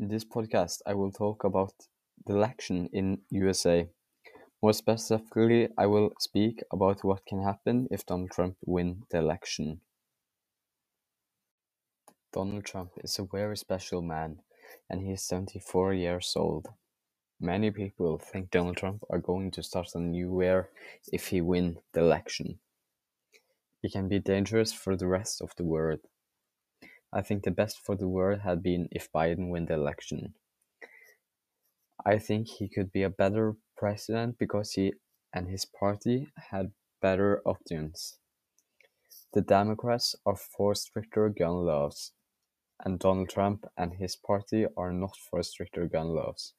In this podcast, I will talk about the election in USA. More specifically, I will speak about what can happen if Donald Trump win the election. Donald Trump is a very special man, and he is 74 years old. Many people think Donald Trump are going to start a new era if he win the election. He can be dangerous for the rest of the world. I think the best for the world had been if Biden win the election. I think he could be a better president because he and his party had better options. The Democrats are for stricter gun laws, and Donald Trump and his party are not for stricter gun laws.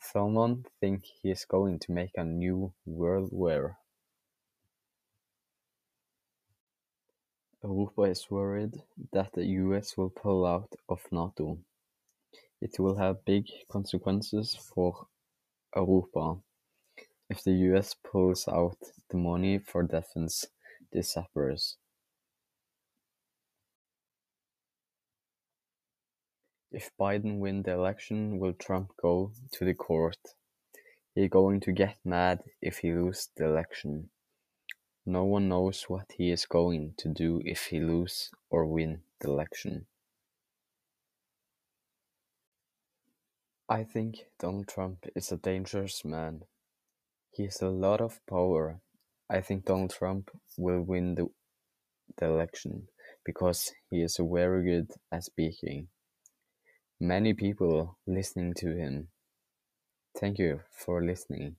Someone think he is going to make a new world war. Europa is worried that the US will pull out of NATO. It will have big consequences for Europa. If the US pulls out, the money for defense disappears. If Biden win the election, will Trump go to the court? He going to get mad if he lose the election. No one knows what he is going to do if he lose or win the election. I think Donald Trump is a dangerous man. He has a lot of power. I think Donald Trump will win the, the election because he is very good at speaking. Many people listening to him. Thank you for listening.